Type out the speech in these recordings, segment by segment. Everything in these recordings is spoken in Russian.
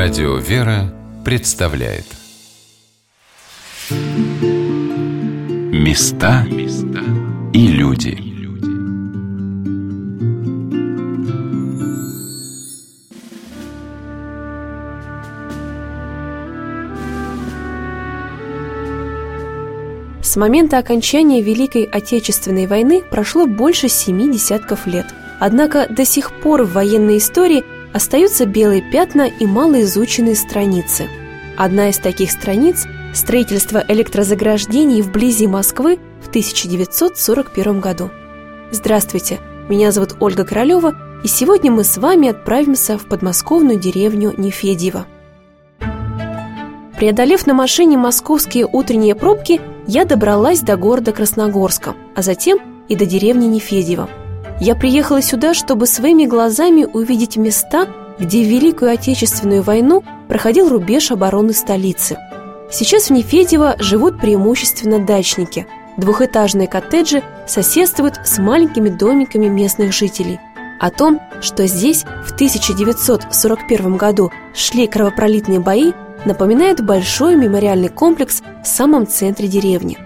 Радио «Вера» представляет Места и люди С момента окончания Великой Отечественной войны прошло больше семи десятков лет. Однако до сих пор в военной истории – остаются белые пятна и малоизученные страницы. Одна из таких страниц – строительство электрозаграждений вблизи Москвы в 1941 году. Здравствуйте, меня зовут Ольга Королева, и сегодня мы с вами отправимся в подмосковную деревню Нефедьево. Преодолев на машине московские утренние пробки, я добралась до города Красногорска, а затем и до деревни Нефедьево – я приехала сюда, чтобы своими глазами увидеть места, где в Великую Отечественную войну проходил рубеж обороны столицы. Сейчас в Нефедево живут преимущественно дачники. Двухэтажные коттеджи соседствуют с маленькими домиками местных жителей. О том, что здесь в 1941 году шли кровопролитные бои, напоминает большой мемориальный комплекс в самом центре деревни.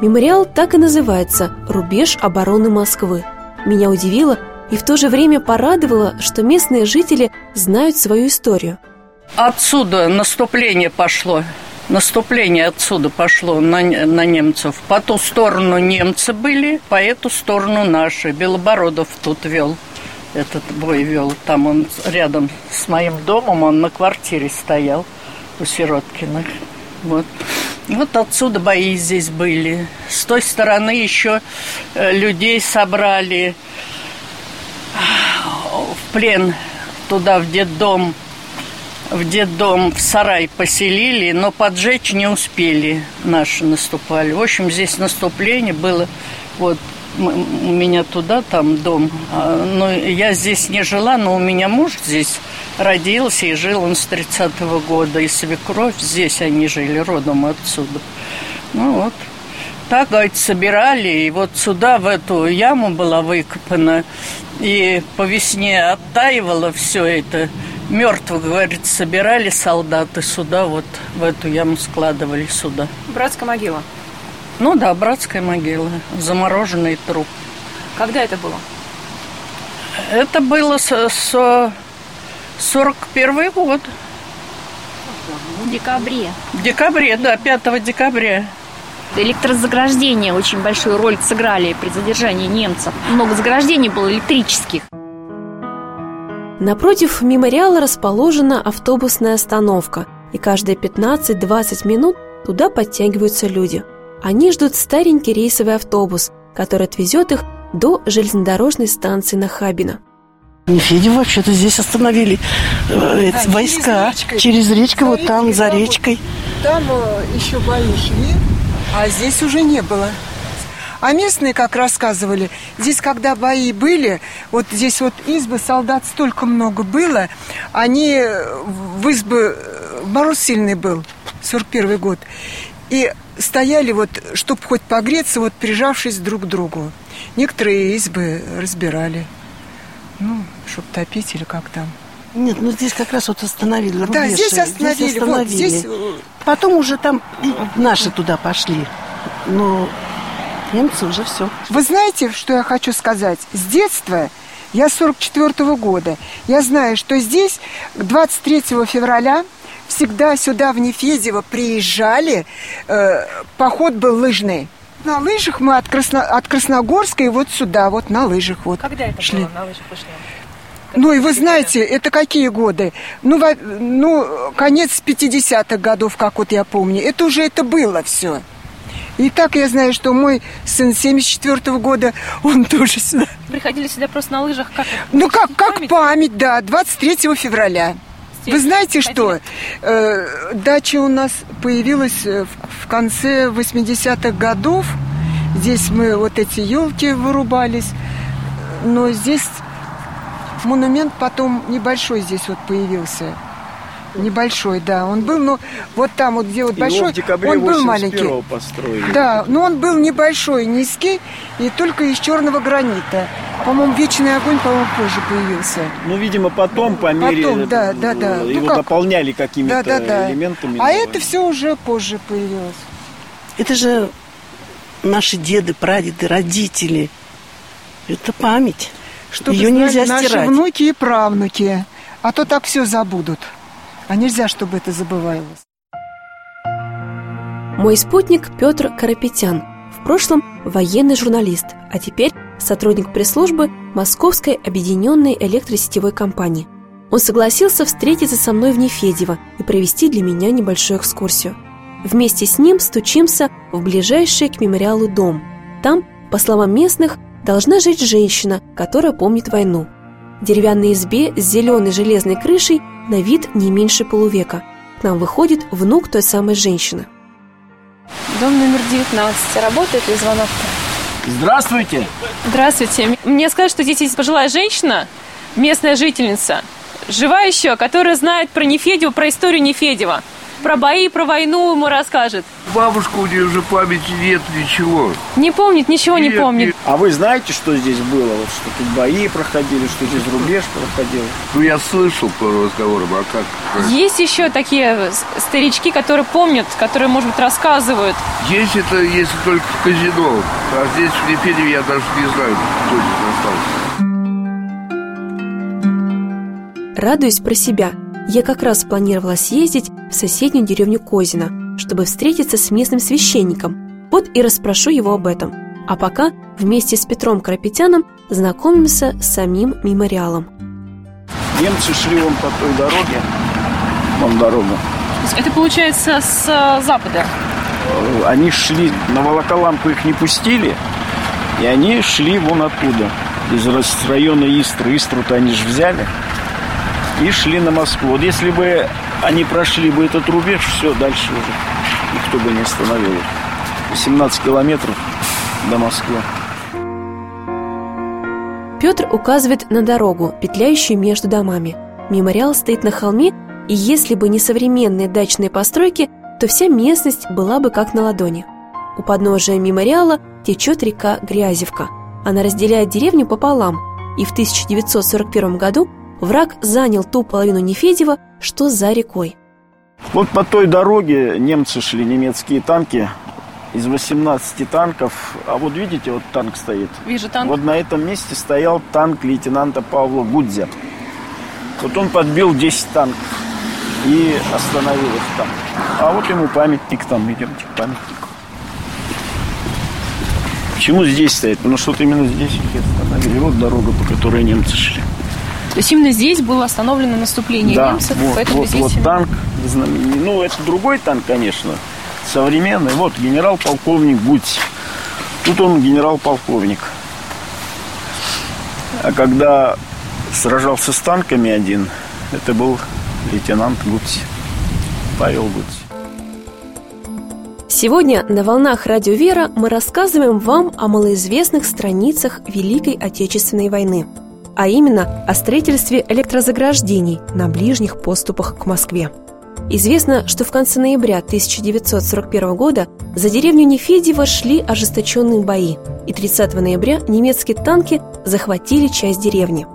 Мемориал так и называется «Рубеж обороны Москвы», меня удивило и в то же время порадовало, что местные жители знают свою историю. Отсюда наступление пошло. Наступление отсюда пошло на, на немцев. По ту сторону немцы были, по эту сторону наши. Белобородов тут вел этот бой вел. Там он рядом с моим домом, он на квартире стоял у Сироткиных. Вот. Вот отсюда бои здесь были. С той стороны еще э, людей собрали в плен туда, в детдом. В детдом, в сарай поселили, но поджечь не успели наши наступали. В общем, здесь наступление было вот у меня туда, там дом. А, но я здесь не жила, но у меня муж здесь родился и жил он с 30-го года. И свекровь здесь они жили, родом отсюда. Ну вот. Так, говорит, собирали, и вот сюда, в эту яму была выкопана, и по весне оттаивало все это. Мертвых, говорит, собирали солдаты сюда, вот в эту яму складывали сюда. Братская могила? Ну да, братская могила, замороженный труп. Когда это было? Это было с, с 41 год. В декабре. В декабре, да, 5 декабря. Электрозаграждения очень большую роль сыграли при задержании немцев. Много заграждений было электрических. Напротив мемориала расположена автобусная остановка, и каждые 15-20 минут туда подтягиваются люди – они ждут старенький рейсовый автобус, который отвезет их до железнодорожной станции Нахабино. Нефедев вообще-то здесь остановили э, а, войска через, речкой. через речку, вот там, за речкой. Там э, еще бои шли, а здесь уже не было. А местные, как рассказывали, здесь, когда бои были, вот здесь вот избы солдат столько много было, они в избы, э, мороз сильный был, 41 год, и стояли вот, чтобы хоть погреться, вот прижавшись друг к другу. Некоторые избы разбирали. Ну, чтобы топить или как там. Нет, ну здесь как раз вот остановили рубеж. Да, здесь остановили. Здесь остановили. Вот, здесь... Э, Потом уже там наши туда пошли. Но немцы уже все. Вы знаете, что я хочу сказать? С детства, я 44 -го года, я знаю, что здесь 23 февраля всегда сюда, в Нефедево, приезжали. Э, поход был лыжный. На лыжах мы от, Красно... от Красногорска и вот сюда, вот на лыжах вот Когда это шли. было на лыжах пошли? Ну и вы знаете, это какие годы? Ну, во, ну конец 50-х годов, как вот я помню. Это уже это было все. И так я знаю, что мой сын 74 -го года, он тоже сюда. Приходили сюда просто на лыжах как? Ну, как, как память, память да, 23 февраля. Вы знаете что? Э, дача у нас появилась э, в, в конце 80-х годов. Здесь мы вот эти елки вырубались. Но здесь монумент потом небольшой здесь вот появился. Небольшой, да. Он был, ну, вот там вот, где вот Его большой, в декабре он был 81-го маленький. построили. Да, но он был небольшой, низкий и только из черного гранита. По-моему, вечный огонь, по-моему, позже появился. Ну, видимо, потом, по мере... Потом, да, да, да. э, Ну, Его как? дополняли какими-то Да, да, да. элементами. А это все уже позже появилось. Это же наши деды, прадеды, родители. Это память. Чтобы Ее знали нельзя наши стирать. внуки и правнуки. А то так все забудут. А нельзя, чтобы это забывалось. Мой спутник Петр Карапетян, в прошлом военный журналист, а теперь сотрудник пресс-службы Московской объединенной электросетевой компании. Он согласился встретиться со мной в Нефедево и провести для меня небольшую экскурсию. Вместе с ним стучимся в ближайший к мемориалу дом. Там, по словам местных, должна жить женщина, которая помнит войну. Деревянной избе с зеленой железной крышей на вид не меньше полувека. К нам выходит внук той самой женщины. Дом номер 19. Работает ли звонок-то? Здравствуйте! Здравствуйте. Мне сказали, что здесь есть пожилая женщина, местная жительница, жива еще, которая знает про Нефедева, про историю Нефедева. Про бои, про войну ему расскажет. Бабушка у нее уже памяти нет ничего. Не помнит, ничего не Нет, помнит. нет. А вы знаете, что здесь было? Вот что тут бои проходили, что здесь рубеж проходил? Ну, я слышал по разговорам, а как? Есть еще такие с- старички, которые помнят, которые, может быть, рассказывают. Есть это, если только в казино. А здесь, в Нефедеве, я даже не знаю, кто здесь остался. Радуясь про себя, я как раз планировала съездить в соседнюю деревню Козина, чтобы встретиться с местным священником. Вот и расспрошу его об этом. А пока вместе с Петром Карапетяном знакомимся с самим мемориалом. Немцы шли вон по той дороге. Вон дорога. Это получается с э, запада. Э, Они шли, на Волоколамку их не пустили, и они шли вон оттуда, из района Истры. Истру-то они же взяли и шли на Москву. Вот если бы они прошли бы этот рубеж, все, дальше уже никто бы не остановил их. 18 километров до Москвы. Петр указывает на дорогу, петляющую между домами. Мемориал стоит на холме, и если бы не современные дачные постройки, то вся местность была бы как на ладони. У подножия мемориала течет река Грязевка. Она разделяет деревню пополам, и в 1941 году враг занял ту половину Нефедева, что за рекой. Вот по той дороге немцы шли, немецкие танки. Из 18 танков, а вот видите, вот танк стоит. Вижу танк. Вот на этом месте стоял танк лейтенанта Павла Гудзя. Вот он подбил 10 танков и остановил их там. А вот ему памятник там, идемте к памятнику. Почему здесь стоит? Потому что вот именно здесь их остановили. Вот дорога, по которой немцы шли. То есть именно здесь было остановлено наступление да, немцев, вот, поэтому вот, здесь... вот танк. Ну, это другой танк, конечно, современный. Вот генерал-полковник Гудь. Тут он генерал-полковник. А когда сражался с танками один, это был лейтенант Гудь. Павел Гудь. Сегодня на волнах Радио Вера мы рассказываем вам о малоизвестных страницах Великой Отечественной войны, а именно о строительстве электрозаграждений на ближних поступах к Москве. Известно, что в конце ноября 1941 года за деревню Нефедево шли ожесточенные бои, и 30 ноября немецкие танки захватили часть деревни.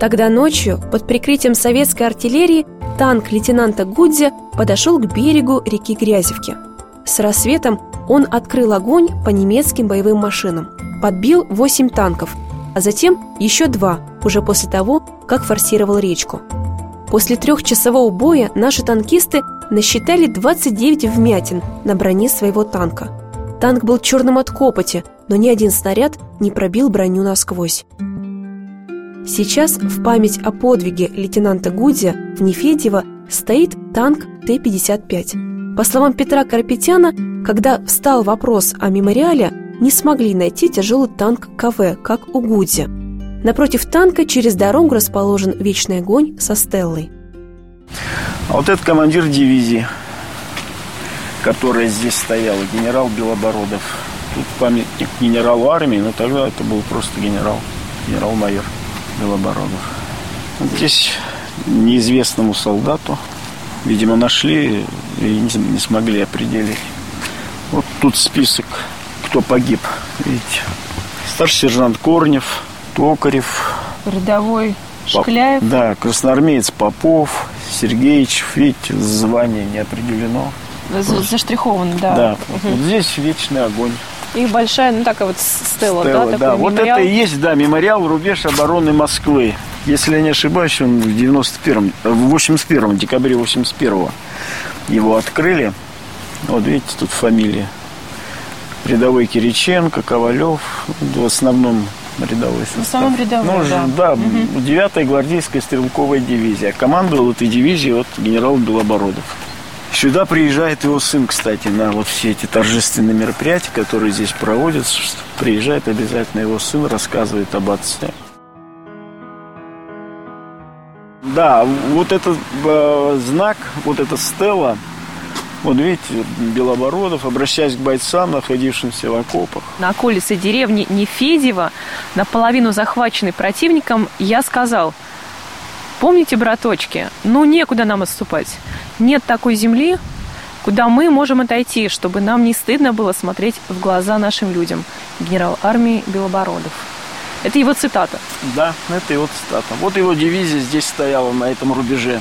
Тогда ночью, под прикрытием советской артиллерии, танк лейтенанта Гудзя подошел к берегу реки Грязевки. С рассветом он открыл огонь по немецким боевым машинам, подбил 8 танков, а затем еще два, уже после того, как форсировал речку. После трехчасового боя наши танкисты насчитали 29 вмятин на броне своего танка. Танк был черным от копоти, но ни один снаряд не пробил броню насквозь. Сейчас в память о подвиге лейтенанта Гудзя в Нефедево стоит танк Т-55. По словам Петра Карапетяна, когда встал вопрос о мемориале, не смогли найти тяжелый танк КВ, как у Гудзя. Напротив танка через дорогу расположен вечный огонь со стеллой. А вот это командир дивизии, которая здесь стояла, генерал Белобородов. Тут памятник генералу армии, но тогда это был просто генерал, генерал-майор Белобородов. Вот здесь неизвестному солдату видимо, нашли и не смогли определить. Вот тут список, кто погиб, видите. Старший сержант Корнев, Токарев, Рядовой Поп- Шкляев. Да, красноармеец Попов, Сергеевич, видите, звание не определено. За- Заштрихованы, да. Да, Мгм. вот здесь вечный огонь. И большая, ну такая вот стела, да, Стелла, такой да. Вот мемориал. это и есть, да, мемориал рубеж обороны Москвы. Если я не ошибаюсь, он в 91-м, э, в 81-м, декабре 81-го его открыли. Вот видите, тут фамилии. Рядовой Кириченко, Ковалев, в основном рядовой состав. В основном рядовой, Ну, да. да, Мгм. 9-я гвардейская стрелковая дивизия. Командовал этой дивизией вот генерал Белобородов. Сюда приезжает его сын, кстати, на вот все эти торжественные мероприятия, которые здесь проводятся. Приезжает обязательно его сын, рассказывает об отце. Да, вот этот э, знак, вот эта стела, вот видите, Белобородов, обращаясь к бойцам, находившимся в окопах. На околице деревни Нефедево, наполовину захваченной противником, я сказал, помните, браточки, ну некуда нам отступать. Нет такой земли, куда мы можем отойти, чтобы нам не стыдно было смотреть в глаза нашим людям. Генерал армии Белобородов. Это его цитата. Да, это его цитата. Вот его дивизия здесь стояла на этом рубеже.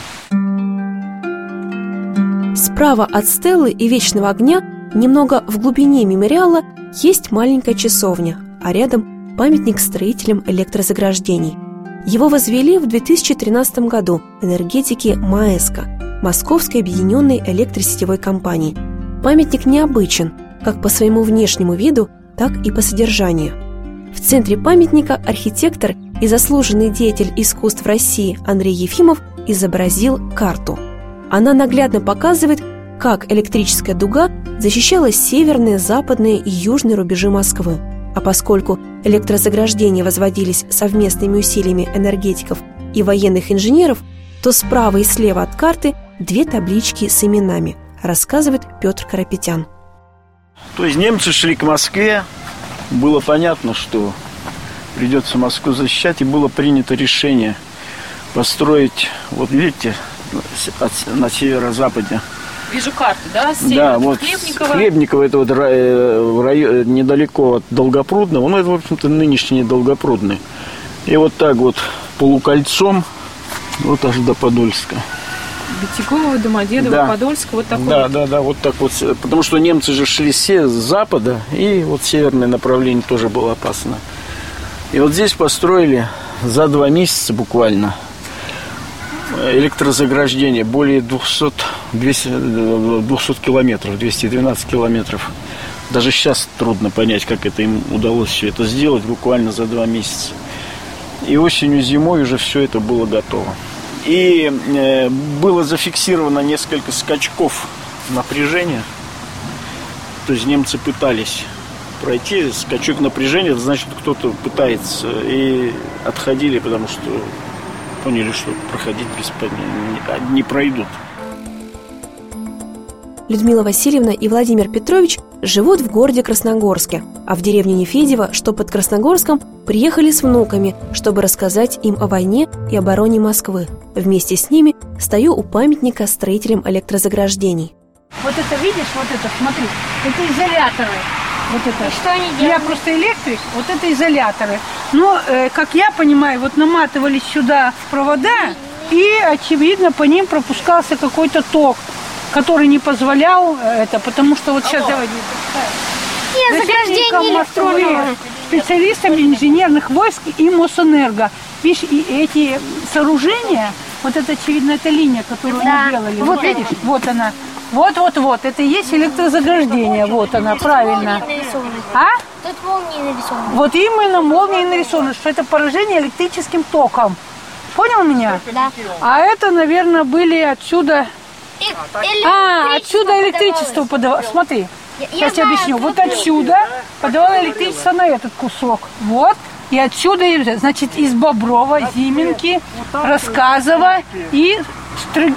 Справа от стелы и вечного огня, немного в глубине мемориала, есть маленькая часовня, а рядом памятник строителям электрозаграждений. Его возвели в 2013 году энергетики МАЭСКО, Московской объединенной электросетевой компании. Памятник необычен, как по своему внешнему виду, так и по содержанию. В центре памятника архитектор и заслуженный деятель искусств России Андрей Ефимов изобразил карту. Она наглядно показывает, как электрическая дуга защищала северные, западные и южные рубежи Москвы. А поскольку электрозаграждения возводились совместными усилиями энергетиков и военных инженеров, то справа и слева от карты две таблички с именами, рассказывает Петр Карапетян. То есть немцы шли к Москве, было понятно, что придется Москву защищать, и было принято решение построить, вот видите, от- на северо-западе. Вижу карты, да? да, вот Хлебниково, это вот э, в райо- недалеко от Долгопрудного, ну это, в общем-то, нынешний Долгопрудный. И вот так вот полукольцом, вот аж до Подольска. Битяково, Домодедово, Да. Подольск, вот такой Да, вот. да, да, вот так вот. Потому что немцы же шли с се- с запада, и вот северное направление тоже было опасно. И вот здесь построили за два месяца буквально электрозаграждение более 200, 200, э, 200 километров, 212 километров. Даже сейчас трудно понять, как это им удалось все это сделать буквально за два месяца. И осенью, зимой уже все это было готово. И э, было зафиксировано несколько скачков напряжения. То есть немцы пытались пройти скачок напряжения, значит, кто-то пытается. И отходили, потому что поняли, что проходить без, не, не пройдут. Людмила Васильевна и Владимир Петрович живут в городе Красногорске, а в деревню Нефедево, что под Красногорском, приехали с внуками, чтобы рассказать им о войне и обороне Москвы. Вместе с ними стою у памятника строителям электрозаграждений. Вот это видишь, вот это, смотри, это изоляторы. Вот это. что они Я делают? просто электрик, вот это изоляторы. Но, э, как я понимаю, вот наматывались сюда провода, и, очевидно, по ним пропускался какой-то ток, который не позволял э, это, потому что вот сейчас давай. Нет, заграждение Начальником Москвы, специалистами инженерных войск и Мосэнерго. Видишь, и эти сооружения, вот это, очевидно, это линия, которую Да, они делали. вот Вот видишь, вот она. Вот-вот-вот, это и есть электрозаграждение. Вот она, правильно. А? Тут молнии нарисованы. Вот именно молнией нарисовано, что это поражение электрическим током. Понял меня? Да. А это, наверное, были отсюда... И- А, электричество отсюда электричество подавалось. подавалось. Смотри, Я- сейчас я объясню. Вот отсюда подавало электричество на этот кусок. Вот. И отсюда, значит, из Боброва, Зименки, Рассказова и Стрыг...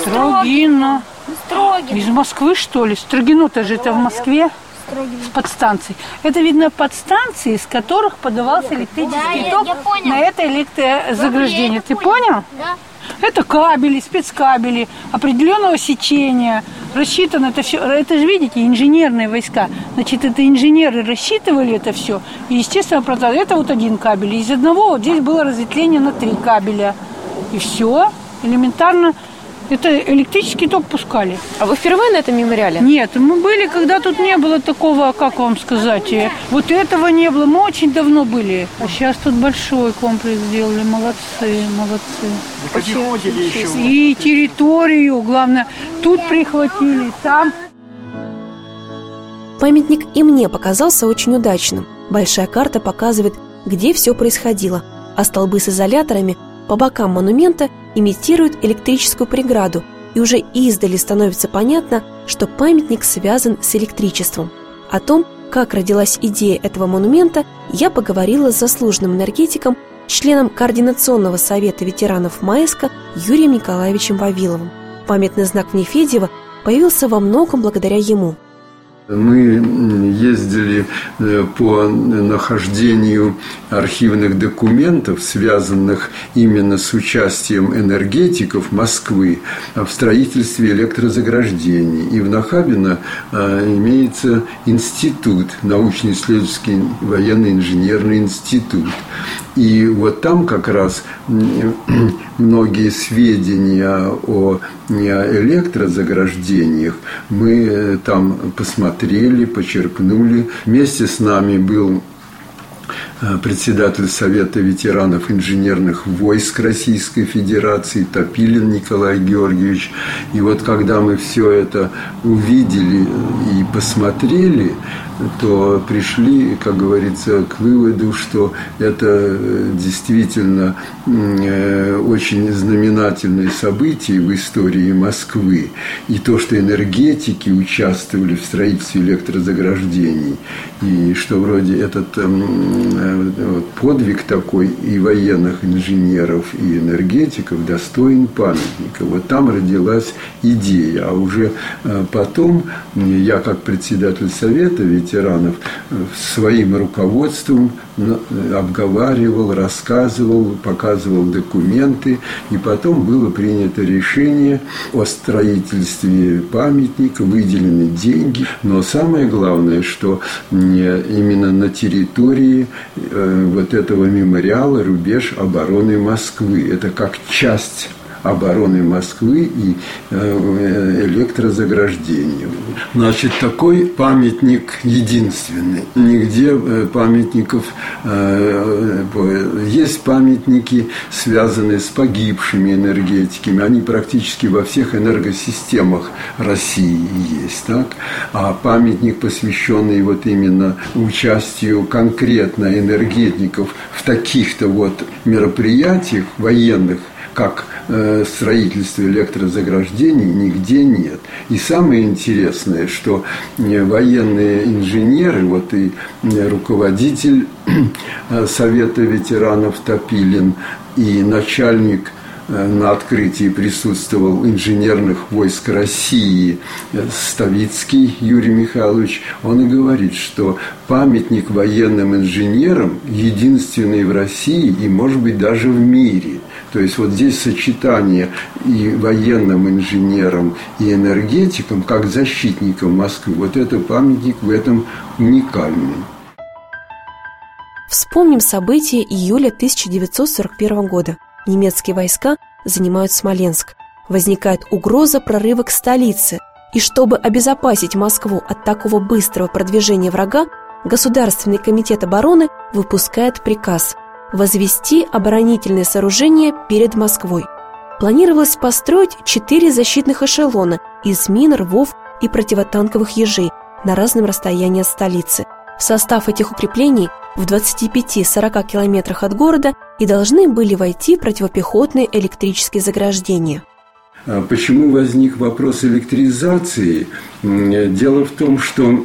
Строгино. Строгин. Из Москвы, что ли? Строгино-то же это в Москве. с подстанций. Это видно подстанции, с которых подавался электрический ток на это электрозаграждение. Ты понял? Да. Это кабели, спецкабели определенного сечения. Рассчитано это все. Это же, видите, инженерные войска. Значит, это инженеры рассчитывали это все. И, естественно, продали. Это вот один кабель. Из одного вот здесь было разветвление на три кабеля. И все. Элементарно это электрический ток пускали. А вы впервые на этом мемориале? Нет, мы были, когда тут не было такого, как вам сказать, э, вот этого не было. Мы очень давно были. А сейчас тут большой комплекс сделали. Молодцы, молодцы. И территорию, главное, тут прихватили, там. Памятник и мне показался очень удачным. Большая карта показывает, где все происходило, а столбы с изоляторами по бокам монумента имитируют электрическую преграду, и уже издали становится понятно, что памятник связан с электричеством. О том, как родилась идея этого монумента, я поговорила с заслуженным энергетиком, членом Координационного совета ветеранов МАЭСКО Юрием Николаевичем Вавиловым. Памятный знак в Нефедьево появился во многом благодаря ему – мы ездили э, по нахождению архивных документов, связанных именно с участием энергетиков Москвы в строительстве электрозаграждений. И в Нахабино э, имеется институт, научно-исследовательский военно-инженерный институт. И вот там как раз многие сведения о электрозаграждениях мы э, там посмотрели, почерпнули. Вместе с нами был председатель Совета ветеранов инженерных войск Российской Федерации Топилин Николай Георгиевич. И вот когда мы все это увидели и посмотрели, то пришли, как говорится, к выводу, что это э, действительно э, очень знаменательное событие в истории Москвы. И то, что энергетики участвовали в строительстве электрозаграждений, и что вроде этот э, подвиг такой и военных инженеров, и энергетиков достоин памятника. Вот там родилась идея. А уже потом я, как председатель совета, ветеранов своим руководством обговаривал, рассказывал, показывал документы. И потом было принято решение о строительстве памятника, выделены деньги. Но самое главное, что именно на территории э, вот этого мемориала рубеж обороны Москвы. Это как часть обороны Москвы и э, электрозаграждению. Значит, такой памятник единственный. Нигде э, памятников э, есть памятники, связанные с погибшими энергетиками. Они практически во всех энергосистемах России есть. Так? А памятник, посвященный вот именно участию конкретно энергетиков в таких-то вот мероприятиях военных, как э, строительство электрозаграждений нигде нет. И самое интересное, что э, военные инженеры, вот и э, руководитель Совета ветеранов Топилин и начальник на открытии присутствовал инженерных войск России Ставицкий Юрий Михайлович. Он и говорит, что памятник военным инженерам единственный в России и, может быть, даже в мире – то есть вот здесь сочетание и военным инженером, и энергетиком, как защитником Москвы. Вот это памятник в этом уникальный. Вспомним события июля 1941 года. Немецкие войска занимают Смоленск. Возникает угроза прорыва к столице. И чтобы обезопасить Москву от такого быстрого продвижения врага, Государственный комитет обороны выпускает приказ – возвести оборонительные сооружения перед Москвой. Планировалось построить четыре защитных эшелона из мин, рвов и противотанковых ежей на разном расстоянии от столицы. В состав этих укреплений в 25-40 километрах от города и должны были войти противопехотные электрические заграждения. А почему возник вопрос электризации? Дело в том, что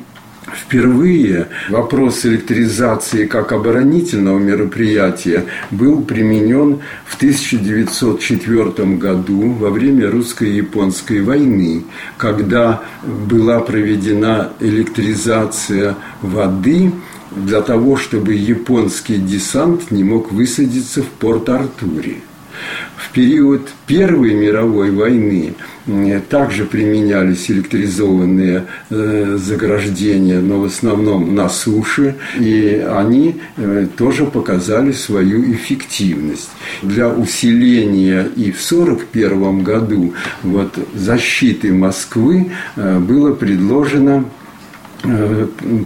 Впервые вопрос электризации как оборонительного мероприятия был применен в 1904 году во время русско-японской войны, когда была проведена электризация воды для того, чтобы японский десант не мог высадиться в Порт-Артуре. В период Первой мировой войны также применялись электризованные э, заграждения, но в основном на суше, и они э, тоже показали свою эффективность. Для усиления и в 1941 году вот, защиты Москвы э, было предложено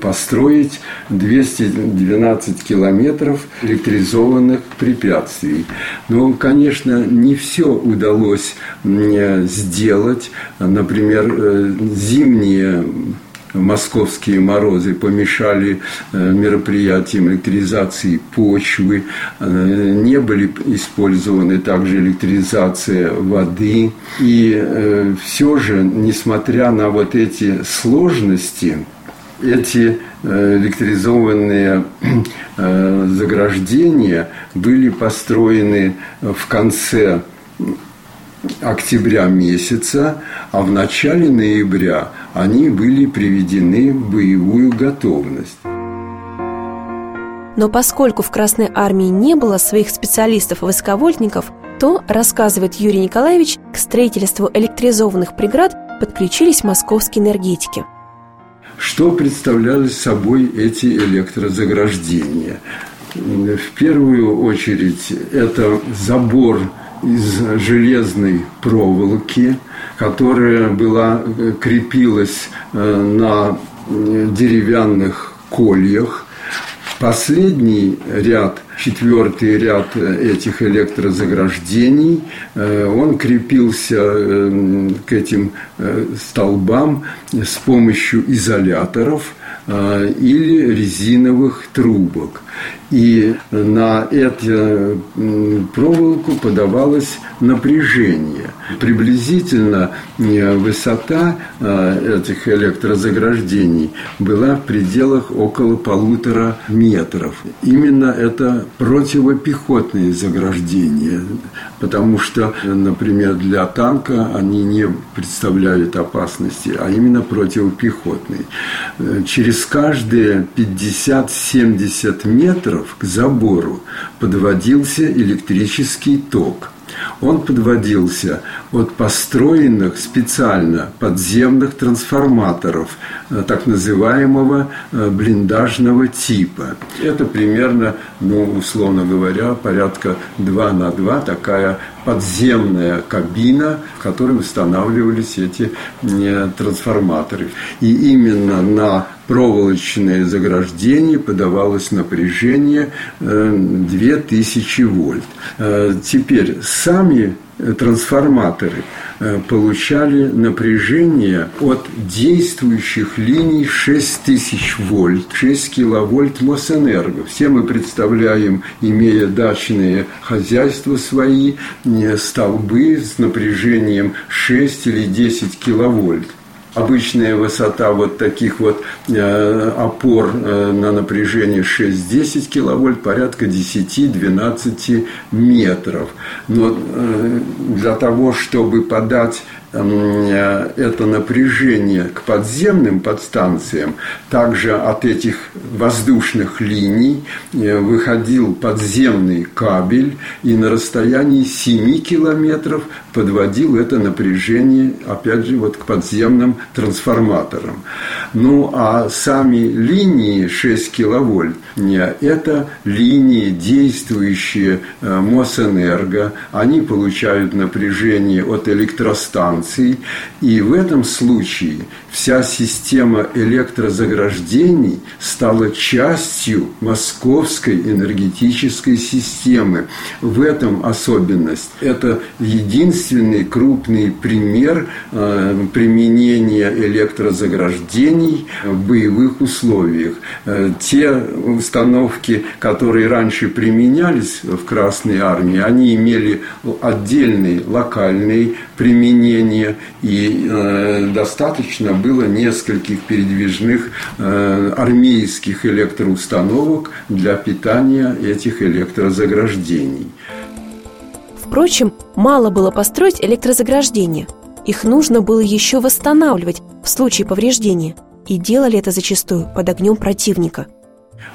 построить 212 километров электризованных препятствий. Но, конечно, не все удалось сделать. Например, э, зимние московские морозы помешали э, мероприятиям электризации почвы, не были использованы также электризация воды. И все же, несмотря на вот эти сложности, эти э, электризованные э, заграждения были построены в конце октября месяца, а в начале ноября они были приведены в боевую готовность. Но поскольку в Красной Армии не было своих специалистов-высоковольтников, то, рассказывает Юрий Николаевич, к строительству электризованных преград подключились московские энергетики – что представляли собой эти электрозаграждения? В первую очередь это забор из железной проволоки, которая была, крепилась э, на деревянных кольях. Последний ряд – четвертый ряд этих электрозаграждений, э, он крепился э, к этим э, столбам с помощью изоляторов или резиновых трубок. И на эту проволоку подавалось напряжение. Приблизительно высота этих электрозаграждений была в пределах около полутора метров. Именно это противопехотные заграждения, потому что, например, для танка они не представляют опасности, а именно противопехотные. Через каждые 50-70 метров к забору подводился электрический ток – он подводился от построенных специально подземных трансформаторов э, так называемого э, блиндажного типа. Это примерно, ну, условно говоря, порядка 2 на 2 такая подземная кабина, в которой устанавливались эти э, трансформаторы. И именно на проволочное заграждение подавалось напряжение 2000 вольт. Теперь сами трансформаторы э, получали напряжение от действующих линий 6000 вольт, 6 киловольт Мосэнерго. Все мы представляем, имея дачные хозяйства свои, столбы с напряжением 6 или 10 киловольт обычная высота вот таких вот э, опор э, на напряжение 6-10 киловольт порядка 10-12 метров. Но э, для того, чтобы подать это напряжение к подземным подстанциям, также от этих воздушных линий э, выходил подземный кабель и на расстоянии 7 километров подводил это напряжение, опять же, вот к подземным трансформаторам. Ну, а сами линии 6 киловольт э, – это линии, действующие Мосэнерго. Они получают напряжение от электростанций, станций. И в этом случае вся система электрозаграждений стала частью московской энергетической системы. В этом особенность. Это единственный крупный пример э, применения электрозаграждений в боевых условиях. Э, те установки, которые раньше применялись в Красной Армии, они имели отдельный локальный применение питания, и э, достаточно было нескольких передвижных э, армейских электроустановок для питания этих электрозаграждений. Впрочем, мало было построить электрозаграждения. Их нужно было еще восстанавливать в случае повреждения. И делали это зачастую под огнем противника –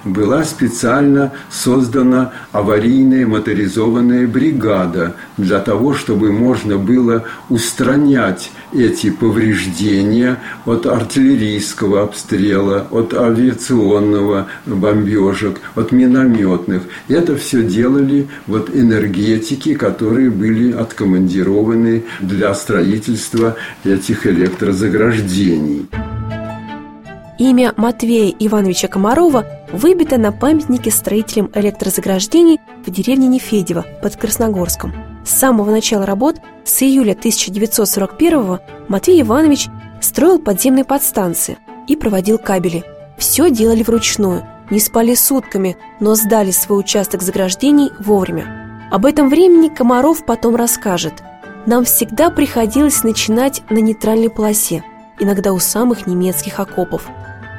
была специально создана аварийная моторизованная бригада для того, чтобы можно было устранять эти повреждения от артиллерийского обстрела, от авиационного бомбежек, от минометных. Это все делали вот энергетики, которые были откомандированы для строительства этих электрозаграждений. Имя Матвея Ивановича Комарова выбито на памятнике строителям электрозаграждений в деревне Нефедево под Красногорском. С самого начала работ, с июля 1941 Матвей Иванович строил подземные подстанции и проводил кабели. Все делали вручную, не спали сутками, но сдали свой участок заграждений вовремя. Об этом времени Комаров потом расскажет. Нам всегда приходилось начинать на нейтральной полосе, иногда у самых немецких окопов –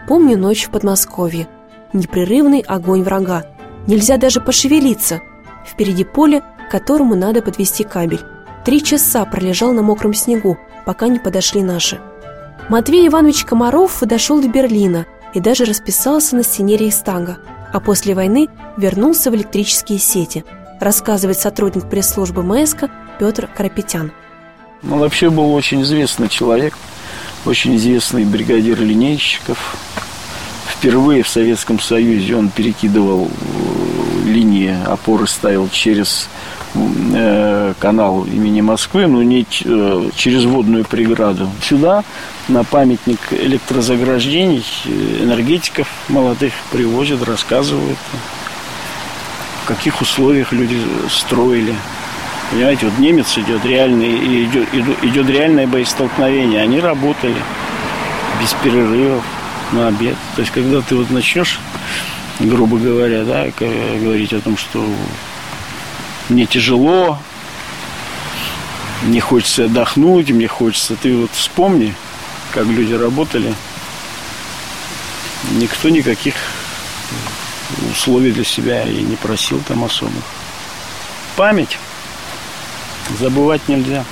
Помню ночь в Подмосковье. Непрерывный огонь врага. Нельзя даже пошевелиться. Впереди поле, к которому надо подвести кабель. Три часа пролежал на мокром снегу, пока не подошли наши. Матвей Иванович Комаров дошел до Берлина и даже расписался на стене Рейхстага, а после войны вернулся в электрические сети, рассказывает сотрудник пресс-службы МСК Петр Карапетян. Он вообще был очень известный человек, очень известный бригадир линейщиков. Впервые в Советском Союзе он перекидывал э, линии опоры ставил через э, канал имени Москвы, но не э, через водную преграду. Сюда на памятник электрозаграждений энергетиков молодых привозят, рассказывают, в каких условиях люди строили. Понимаете, вот немец идет реальный, идет, идет реальное боестолкновение. Они работали без перерывов на обед. То есть, когда ты вот начнешь, грубо говоря, да, говорить о том, что мне тяжело, мне хочется отдохнуть, мне хочется, ты вот вспомни, как люди работали. Никто никаких условий для себя и не просил там особых. Память Забывать нельзя.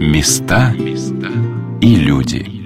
Места и люди.